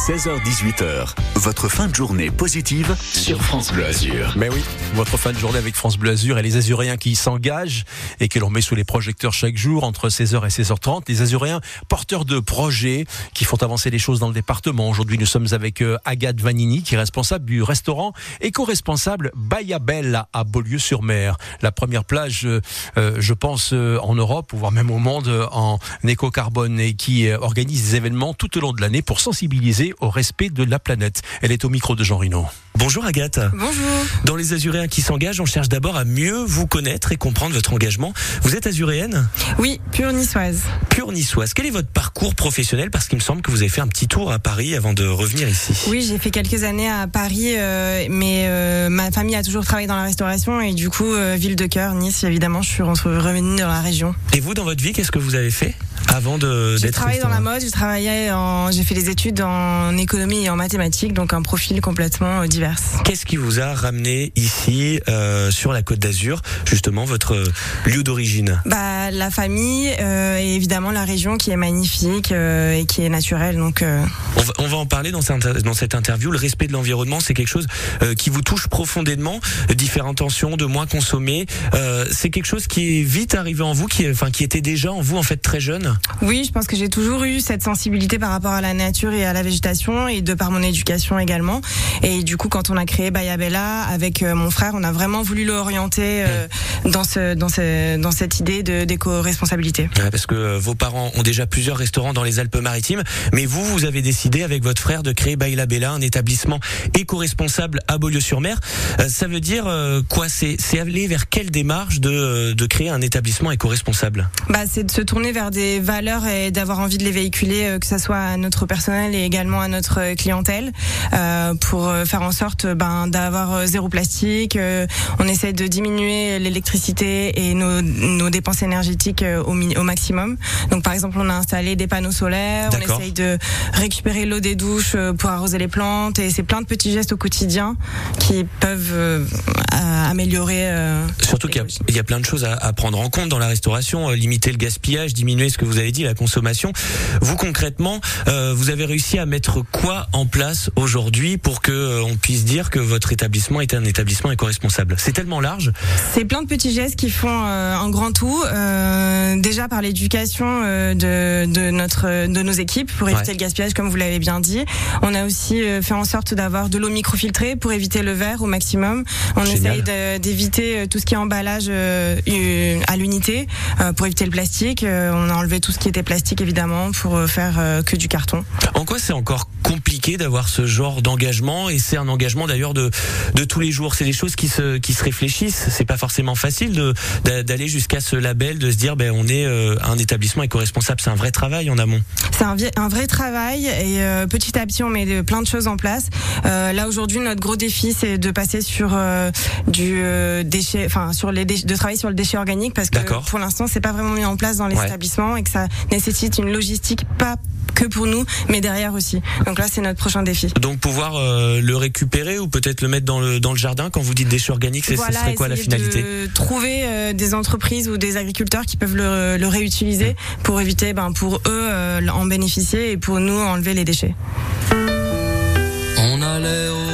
16h18h, votre fin de journée positive sur France Bleu Azur. Mais oui, votre fin de journée avec France Bleu Azur et les Azuréens qui s'engagent et que l'on met sous les projecteurs chaque jour entre 16h et 16h30. Les Azuréens porteurs de projets qui font avancer les choses dans le département. Aujourd'hui, nous sommes avec euh, Agathe Vanini qui est responsable du restaurant éco-responsable Bayabella à Beaulieu-sur-Mer. La première plage, euh, euh, je pense, en Europe, voire même au monde en éco-carbone et qui organise des événements tout au long de l'année pour sensibiliser au respect de la planète. Elle est au micro de Jean Rino. Bonjour Agathe. Bonjour. Dans les Azuréens qui s'engagent, on cherche d'abord à mieux vous connaître et comprendre votre engagement. Vous êtes azuréenne? Oui, pure niçoise. Pure niçoise. Quel est votre parcours professionnel? Parce qu'il me semble que vous avez fait un petit tour à Paris avant de revenir ici. Oui, j'ai fait quelques années à Paris, euh, mais euh, ma famille a toujours travaillé dans la restauration et du coup, euh, ville de cœur, Nice, évidemment, je suis revenue dans la région. Et vous, dans votre vie, qu'est-ce que vous avez fait? Avant de J'ai travaillé dans la mode, j'ai travaillé en, j'ai fait des études en économie et en mathématiques, donc un profil complètement divers. Qu'est-ce qui vous a ramené ici euh, sur la Côte d'Azur, justement votre lieu d'origine? Bah la famille euh, et évidemment la région qui est magnifique euh, et qui est naturelle. Donc on va, on, va, en parler dans cette, dans cette interview. Le respect de l'environnement, c'est quelque chose qui vous touche profondément. Différentes tensions, de moins consommer, c'est quelque chose qui est vite arrivé en vous, qui, enfin qui était déjà en vous en fait très jeune? Oui, je pense que j'ai toujours eu cette sensibilité par rapport à la nature et à la végétation et de par mon éducation également. Et du coup, quand on a créé Bayabella avec euh, mon frère, on a vraiment voulu l'orienter euh, dans ce dans ce dans cette idée de d'éco-responsabilité. parce que euh, vos parents ont déjà plusieurs restaurants dans les Alpes-Maritimes, mais vous vous avez décidé avec votre frère de créer Bayabella, un établissement éco-responsable à Beaulieu-sur-Mer. ça veut dire quoi? C'est c'est aller vers quelle démarche de de créer un établissement éco-responsable? Bah, c'est de se tourner vers des valeurs et d'avoir envie de les véhiculer, euh, que ce soit à notre personnel et également à notre euh, clientèle, euh, pour faire en sorte ben, d'avoir zéro plastique. on essaie de diminuer l'électricité et nos, nos, dépenses énergétiques au, au, maximum. Donc par exemple, on a installé des panneaux solaires, on essaye de récupérer l'eau des douches pour arroser les plantes, et c'est plein de petits gestes au quotidien qui peuvent améliorer. Surtout qu'il y, y, a plein de choses à, à, prendre en compte dans la restauration, limiter le gaspillage, diminuer ce que vous avez dit, la consommation. Vous concrètement, euh, vous avez réussi à mettre quoi en place aujourd'hui pour que euh, on puisse dire que votre établissement est un établissement éco-responsable? C'est tellement large. C'est plein de petits gestes qui font euh, un grand tout. déjà par l'éducation de, de, notre de nos équipes pour éviter le gaspillage, comme vous l'avez bien dit. On a aussi fait en sorte d'avoir de l'eau microfiltrée pour éviter le verre au maximum. On essaye d'éviter tout ce qui est emballage à l'unité pour éviter le plastique. on a enlevé tout ce qui était plastique évidemment pour euh, faire euh, que du carton. En quoi c'est encore compliqué d'avoir ce genre d'engagement? Et c'est un engagement d'ailleurs de de tous les jours. C'est des choses qui se qui se réfléchissent. C'est pas forcément facile d'aller jusqu'à ce label, de se dire ben on est euh, un établissement éco-responsable. C'est un vrai travail en amont. C'est un, un, vrai travail et petit à petit on met plein de choses en place. là aujourd'hui notre gros défi c'est de passer sur du déchet, enfin sur les de travailler sur le déchet organique parce que pour l'instant c'est pas vraiment mis en place dans les établissements et que ça nécessite une logistique pas que pour nous, mais derrière aussi. Donc là, c'est notre prochain défi. Donc pouvoir euh, le récupérer ou peut-être le mettre dans le dans le jardin quand vous dites déchets organiques, ce serait quoi la finalité de Trouver euh, des entreprises ou des agriculteurs qui peuvent le, le réutiliser pour éviter, ben pour eux euh, en bénéficier et pour nous enlever les déchets. On allait au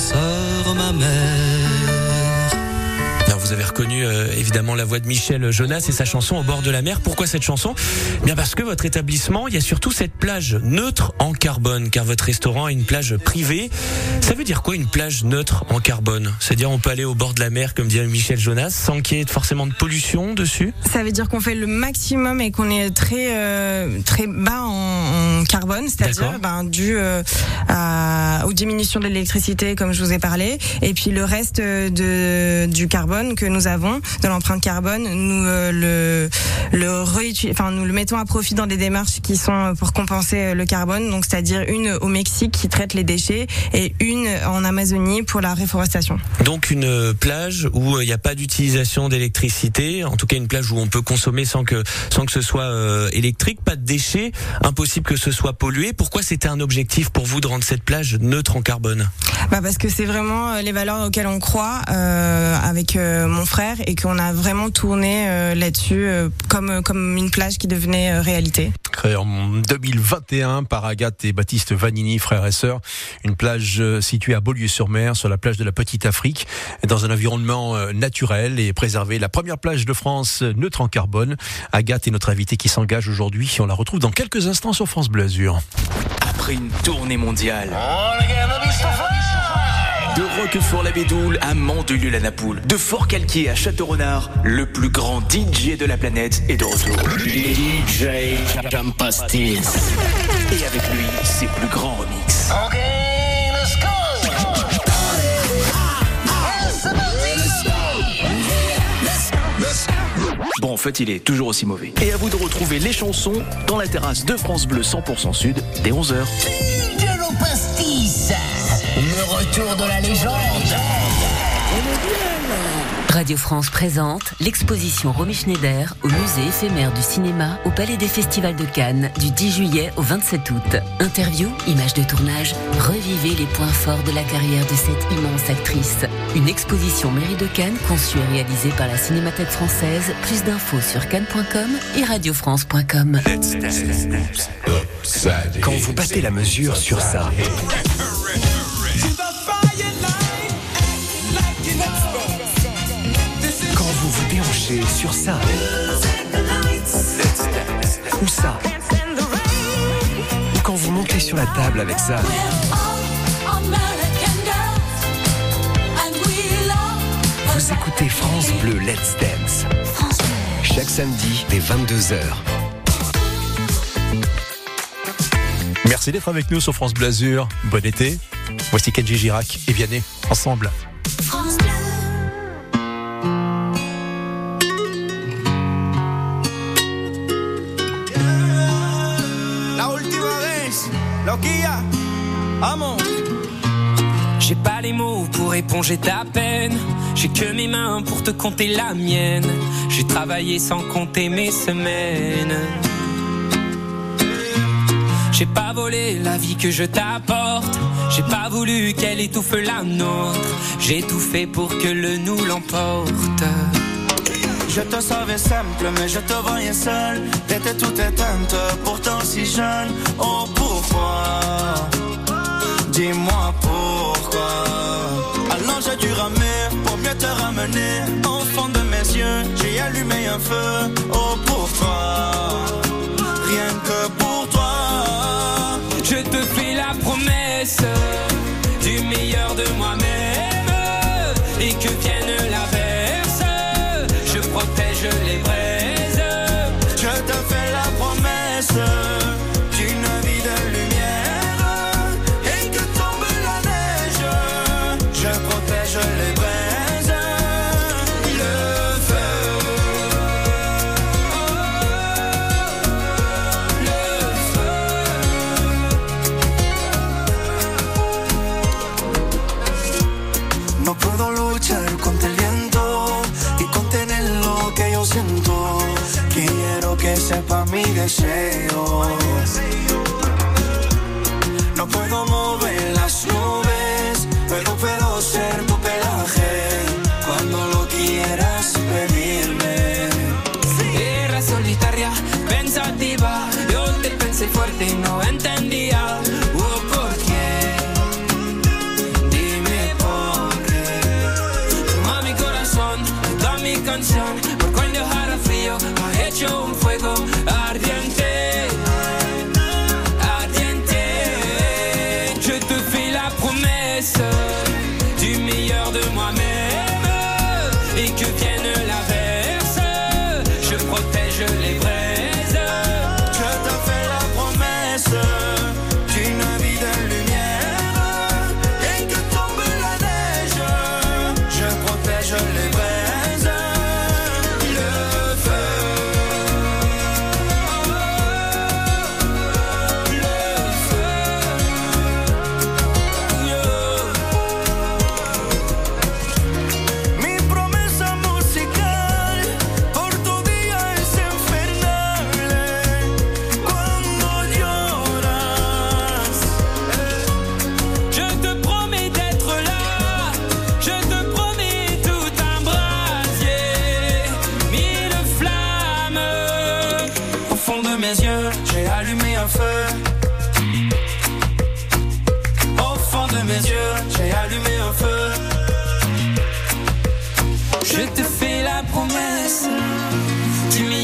soeur, ma mère vous avez reconnu euh, évidemment la voix de Michel Jonas et sa chanson Au bord de la mer. Pourquoi cette chanson? Eh Bien parce que votre établissement, il y a surtout cette plage neutre en carbone, car votre restaurant a une plage privée. Ça veut dire quoi une plage neutre en carbone? C'est-à-dire on peut aller au bord de la mer, comme dit Michel Jonas, sans qu'il y ait forcément de pollution dessus? Ça veut dire qu'on fait le maximum et qu'on est très euh, très bas en, carbone, c'est-à-dire ben, dû euh, à, aux diminutions de l'électricité, comme je vous ai parlé, et puis le reste de, du carbone que nous avons de l'empreinte carbone, nous euh, le le enfin nous le mettons à profit dans des démarches qui sont pour compenser euh, le carbone. Donc c'est-à-dire une au Mexique qui traite les déchets et une en Amazonie pour la réforestation. Donc une plage où euh, il n'y a pas d'utilisation d'électricité, en tout cas une plage où on peut consommer sans que sans que ce soit électrique, pas de déchets, impossible que ce soit pollué. Pourquoi c'était un objectif pour vous de rendre cette plage neutre en carbone? Bah parce que c'est vraiment les valeurs auxquelles on croit euh, avec mon frère et qu'on a vraiment tourné là-dessus comme comme une plage qui devenait réalité. Créée en 2021 par Agathe et Baptiste Vanini, frères et sœurs, une plage située à Beaulieu-sur-Mer, sur la plage de la Petite Afrique, dans un environnement naturel et préservé. La première plage de France neutre en carbone. Agathe est notre invitée qui s'engage aujourd'hui. On la retrouve dans quelques instants sur France Bleu Azur. Après une tournée mondiale. De Roquefort-la-Bédoule à Mandelieu-la-Napoule, de Fort-Calquier à Château-Renard, le plus grand DJ de la planète est de retour. DJ Jampastis. Et avec lui, ses plus grands remixes. Bon, en fait, il est toujours aussi mauvais. Et à vous de retrouver les chansons dans la terrasse de France Bleu 100% Sud dès 11h. Retour de la légende. Radio France présente l'exposition Romy Schneider au musée éphémère du cinéma au Palais des Festivals de Cannes du 10 juillet au 27 août. Interview, images de tournage, revivez les points forts de la carrière de cette immense actrice. Une exposition mairie de Cannes conçue et réalisée par la Cinémathèque française. Plus d'infos sur cannes.com et radiofrance.com. Quand vous battez la mesure sur ça. Sur ça. Ou ça. Ou quand vous montez sur la table avec ça. Vous écoutez France Bleu Let's Dance. Chaque samedi dès 22h. Merci d'être avec nous sur France Blasure. Bon été. Voici Kenji Girac et Vianney ensemble. J'ai pas les mots pour éponger ta peine. J'ai que mes mains pour te compter la mienne. J'ai travaillé sans compter mes semaines. J'ai pas volé la vie que je t'apporte. J'ai pas voulu qu'elle étouffe la nôtre. J'ai tout fait pour que le nous l'emporte. Je te savais simple, mais je te voyais seul. T'étais toute éteinte, pourtant si jeune. Oh, pourquoi? Dis-moi pourquoi. J'ai dû ramer pour mieux te ramener. Fond de mes yeux, j'ai allumé un feu. Oh, pourquoi? Rien que pour toi. Je te fais la promesse du meilleur de moi-même. No puedo mover las nubes,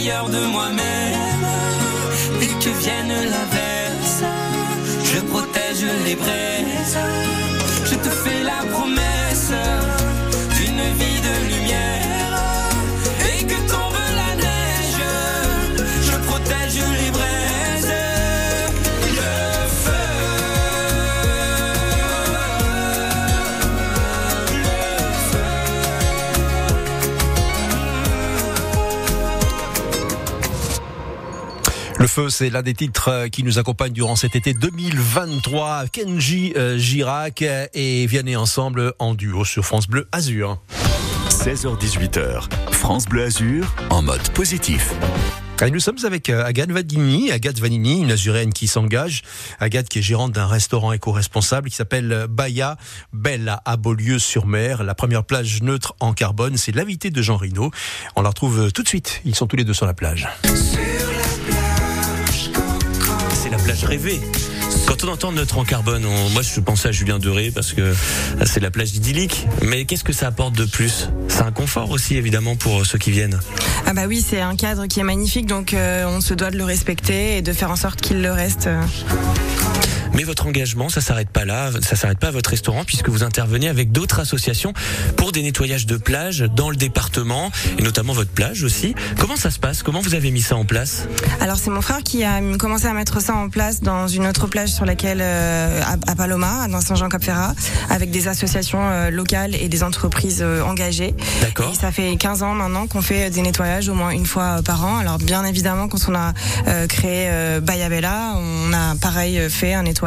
de moi-même. Dès que vienne l'inverse, je protège les braises. Je te fais la promesse Le feu, c'est l'un des titres euh, qui nous accompagne durant cet été 2023. Kenji euh, Girac et Vianney ensemble en duo sur France Bleu Azur. 16h-18h, France Bleu Azur en mode positif. Et nous sommes avec euh, Agathe Vanini, Agathe Vanini, une azuréenne qui s'engage. Agathe qui est gérante d'un restaurant éco-responsable qui s'appelle Baya Bella à Beaulieu-sur-Mer. La première plage neutre en carbone, c'est l'invité de Jean Rino. On la retrouve tout de suite. Ils sont tous les deux sur la plage. Quand on entend neutre en carbone, on- moi je pensais à Julien Doré parce que c'est la plage idyllique. Mais qu'est-ce que ça apporte de plus? C'est un confort aussi évidemment pour ceux qui viennent. Ah bah oui, c'est un cadre qui est magnifique, donc euh, on se doit de le respecter et de faire en sorte qu'il le reste. Mais votre engagement, ça s'arrête pas là, ça s'arrête pas à votre restaurant puisque vous intervenez avec d'autres associations pour des nettoyages de plages dans le département et notamment votre plage aussi. Comment ça se passe? Comment vous avez mis ça en place? Alors c'est mon frère qui a commencé à mettre ça en place dans une autre plage sur laquelle euh, à, Paloma, dans Saint-Jean-Cap-Ferrat, avec des associations euh, locales et des entreprises euh, engagées. D'accord. Et ça fait 15 ans maintenant qu'on fait des nettoyages au moins une fois par an. Alors bien évidemment, quand on a créé Bayabella, on a pareil fait un nettoyage.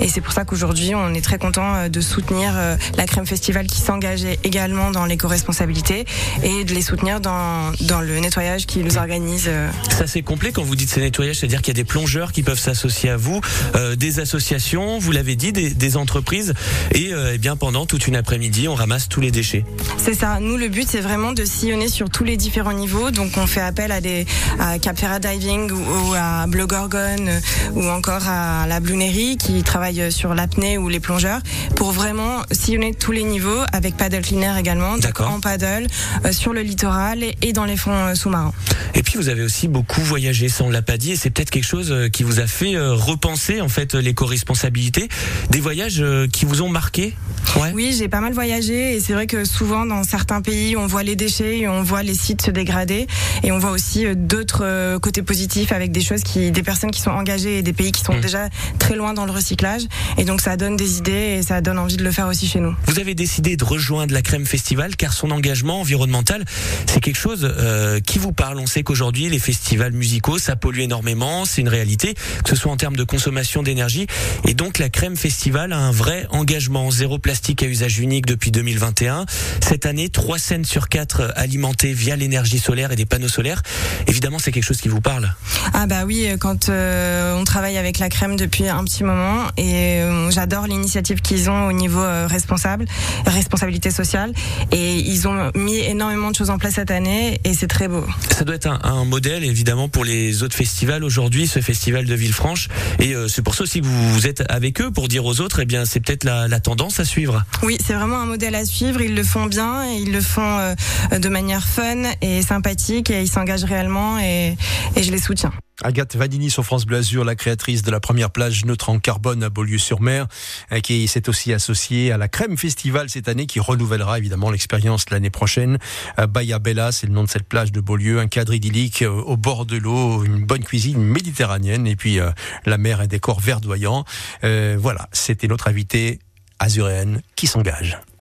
Et c'est pour ça qu'aujourd'hui, on est très content euh, de soutenir euh, la Crème Festival qui s'engageait également dans l'éco-responsabilité et de les soutenir dans, dans le nettoyage qu'ils organisent. euh, Ça c'est complet quand vous dites ces nettoyages, c'est-à-dire qu'il y a des plongeurs qui peuvent s'associer à vous, euh, des associations, vous l'avez dit, des, des entreprises, et euh, eh bien pendant toute une après-midi, on ramasse tous les déchets. C'est ça. Nous, le but, c'est vraiment de sillonner sur tous les différents niveaux. Donc, on fait appel à des à Cap Ferrat Diving ou, ou à Bleu Gorgone euh, ou encore à la Blunerie qui travaille sur l'apnée ou les plongeurs pour vraiment sillonner tous les niveaux avec paddle cleaner également. D'accord. en paddle euh, sur le littoral et, et dans les fonds euh, sous-marins. Et puis vous avez aussi beaucoup voyagé, ça on l'a pas dit, et c'est peut-être quelque chose euh, qui vous a fait repenser en fait l'éco-responsabilité, des voyages qui vous ont marqué? Ouais. Oui, j'ai pas mal voyagé et c'est vrai que souvent dans certains pays, on voit les déchets, et on voit les sites se dégrader et on voit aussi euh, d'autres euh, côtés positifs avec des choses qui, des personnes qui sont engagées et des pays qui sont Mm. déjà très loin dans le recyclage et donc ça donne des idées et ça donne envie de le faire aussi chez nous. Vous avez décidé de rejoindre la Crème Festival car son engagement environnemental, c'est quelque chose euh, qui vous parle. On sait qu'aujourd'hui, les festivals musicaux, ça pollue énormément, c'est une réalité, que ce soit en termes de consommation d'énergie. Et donc, la Crème Festival a un vrai engagement. Zéro plastique à usage unique depuis 2021. Cette année, trois scènes sur quatre alimentées via l'énergie solaire et des panneaux solaires. Évidemment, c'est quelque chose qui vous parle. Ah bah oui, euh, quand euh, on travaille avec la crème depuis un petit moment et euh, j'adore l'initiative qu'ils ont au niveau euh, responsable, responsabilité sociale et ils ont mis énormément de choses en place cette année et c'est très beau. Ça doit être un, un modèle évidemment pour les autres festivals aujourd'hui, ce festival de Villefranche. Et euh, c'est pour ça aussi que vous, vous êtes avec eux pour dire aux autres, eh bien c'est peut-être la, la tendance à suivre. Oui, c'est vraiment un modèle à suivre. Ils le font bien et ils le font euh, de manière fun et sympathique et ils s'engagent réellement et, et je les soutiens. Agathe Vanini sur France Bleu Azur, la créatrice de la première plage neutre en carbone à Beaulieu-sur-Mer, euh, qui s'est aussi associée à la Crème Festival cette année, qui renouvellera évidemment l'expérience l'année prochaine. Euh, Bahia Bella, c'est le nom de cette plage de Beaulieu, un cadre idyllique au bord de l'eau, une bonne cuisine méditerranéenne, et puis euh, la mer, un décor verdoyant. Euh, voilà, c'était notre invité azuréenne qui s'engage.